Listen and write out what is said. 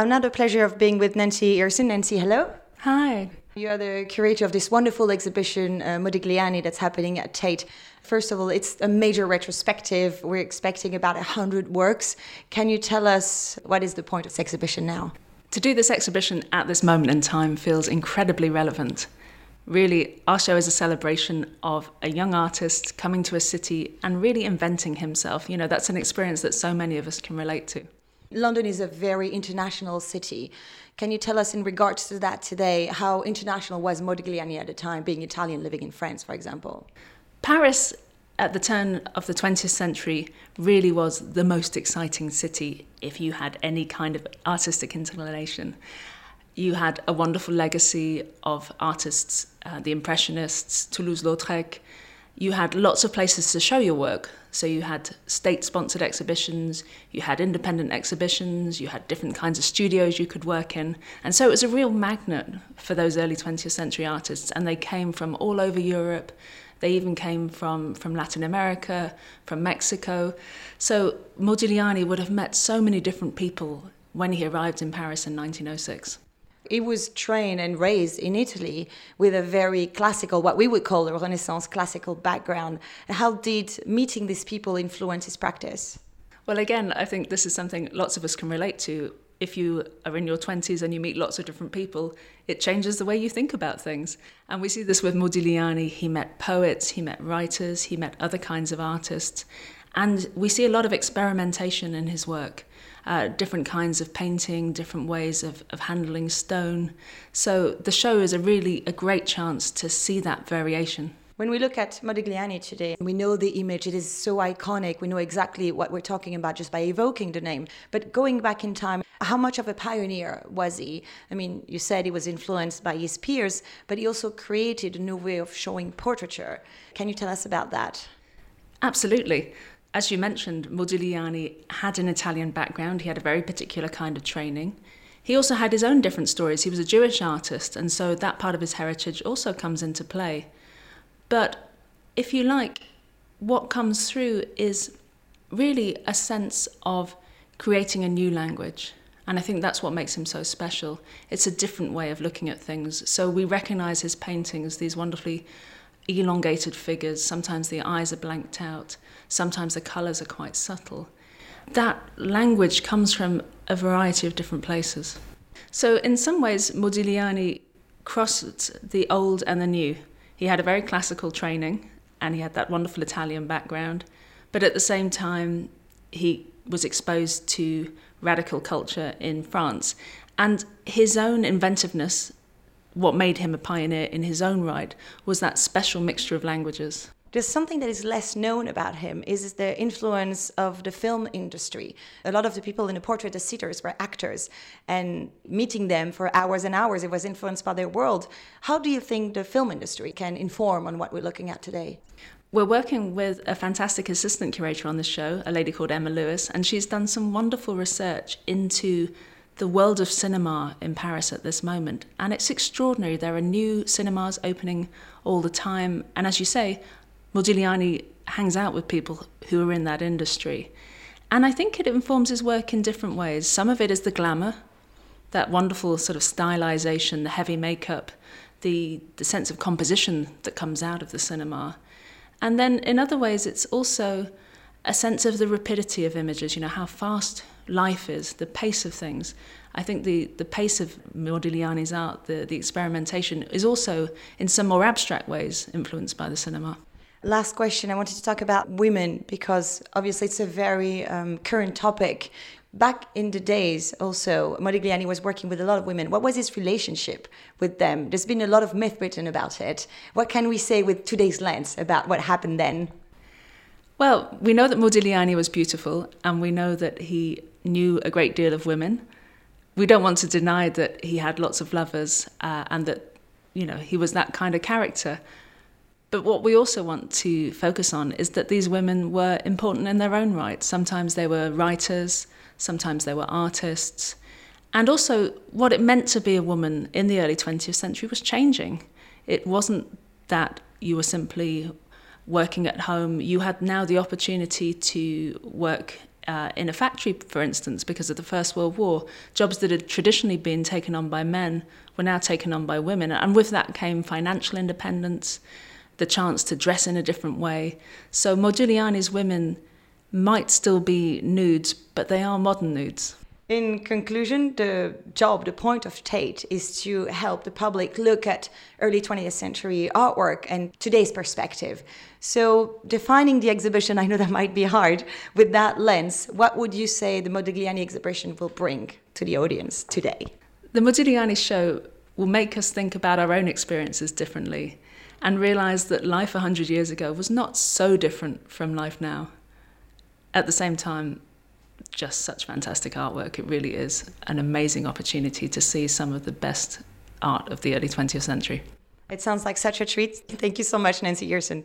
The pleasure of being with Nancy Ireson. Nancy, hello. Hi. You are the curator of this wonderful exhibition, uh, Modigliani, that's happening at Tate. First of all, it's a major retrospective. We're expecting about 100 works. Can you tell us what is the point of this exhibition now? To do this exhibition at this moment in time feels incredibly relevant. Really, our show is a celebration of a young artist coming to a city and really inventing himself. You know, that's an experience that so many of us can relate to. London is a very international city. Can you tell us, in regards to that today, how international was Modigliani at the time, being Italian living in France, for example? Paris at the turn of the 20th century really was the most exciting city if you had any kind of artistic inclination you had a wonderful legacy of artists, uh, the Impressionists, Toulouse-Lautrec. You had lots of places to show your work. So you had state-sponsored exhibitions, you had independent exhibitions, you had different kinds of studios you could work in. And so it was a real magnet for those early 20th century artists. And they came from all over Europe. They even came from, from Latin America, from Mexico. So Modigliani would have met so many different people when he arrived in Paris in 1906 he was trained and raised in Italy with a very classical, what we would call a Renaissance classical background. How did meeting these people influence his practice? Well, again, I think this is something lots of us can relate to. If you are in your 20s and you meet lots of different people, it changes the way you think about things. And we see this with Modigliani. He met poets, he met writers, he met other kinds of artists. And we see a lot of experimentation in his work uh, different kinds of painting, different ways of, of handling stone. So the show is a really a great chance to see that variation. When we look at Modigliani today, we know the image, it is so iconic. We know exactly what we're talking about just by evoking the name. But going back in time, how much of a pioneer was he? I mean, you said he was influenced by his peers, but he also created a new way of showing portraiture. Can you tell us about that? Absolutely as you mentioned, Modigliani had an Italian background. He had a very particular kind of training. He also had his own different stories. He was a Jewish artist, and so that part of his heritage also comes into play. But if you like, what comes through is really a sense of creating a new language. And I think that's what makes him so special. It's a different way of looking at things. So we recognize his paintings, these wonderfully elongated figures. Sometimes the eyes are blanked out, sometimes the colours are quite subtle. That language comes from a variety of different places. So, in some ways, Modigliani crossed the old and the new. He had a very classical training and he had that wonderful Italian background, but at the same time, he was exposed to radical culture in France. And his own inventiveness what made him a pioneer in his own right was that special mixture of languages. There's something that is less known about him is the influence of the film industry. A lot of the people in the portrait, the sitters, were actors, and meeting them for hours and hours, it was influenced by their world. How do you think the film industry can inform on what we're looking at today? We're working with a fantastic assistant curator on the show, a lady called Emma Lewis, and she's done some wonderful research into the world of cinema in Paris at this moment. And it's extraordinary. There are new cinemas opening all the time. And as you say, Modigliani hangs out with people who are in that industry. And I think it informs his work in different ways. Some of it is the glamour, that wonderful sort of stylization, the heavy makeup, the, the sense of composition that comes out of the cinema. And then in other ways, it's also a sense of the rapidity of images, you know, how fast life is, the pace of things. I think the, the pace of Modigliani's art, the, the experimentation, is also, in some more abstract ways, influenced by the cinema. Last question I wanted to talk about women because obviously it's a very um, current topic. Back in the days, also, Modigliani was working with a lot of women. What was his relationship with them? There's been a lot of myth written about it. What can we say with today's lens about what happened then? Well, we know that Modigliani was beautiful, and we know that he knew a great deal of women. We don't want to deny that he had lots of lovers uh, and that, you know, he was that kind of character. But what we also want to focus on is that these women were important in their own right. Sometimes they were writers, sometimes they were artists. And also, what it meant to be a woman in the early 20th century was changing. It wasn't that you were simply working at home, you had now the opportunity to work uh, in a factory, for instance, because of the First World War. Jobs that had traditionally been taken on by men were now taken on by women. And with that came financial independence, the chance to dress in a different way. So Modigliani's women might still be nudes, but they are modern nudes. In conclusion, the job, the point of Tate is to help the public look at early 20th century artwork and today's perspective. So, defining the exhibition, I know that might be hard with that lens. What would you say the Modigliani exhibition will bring to the audience today? The Modigliani show will make us think about our own experiences differently and realize that life 100 years ago was not so different from life now. At the same time, just such fantastic artwork. It really is an amazing opportunity to see some of the best art of the early 20th century. It sounds like such a treat. Thank you so much, Nancy Ireson.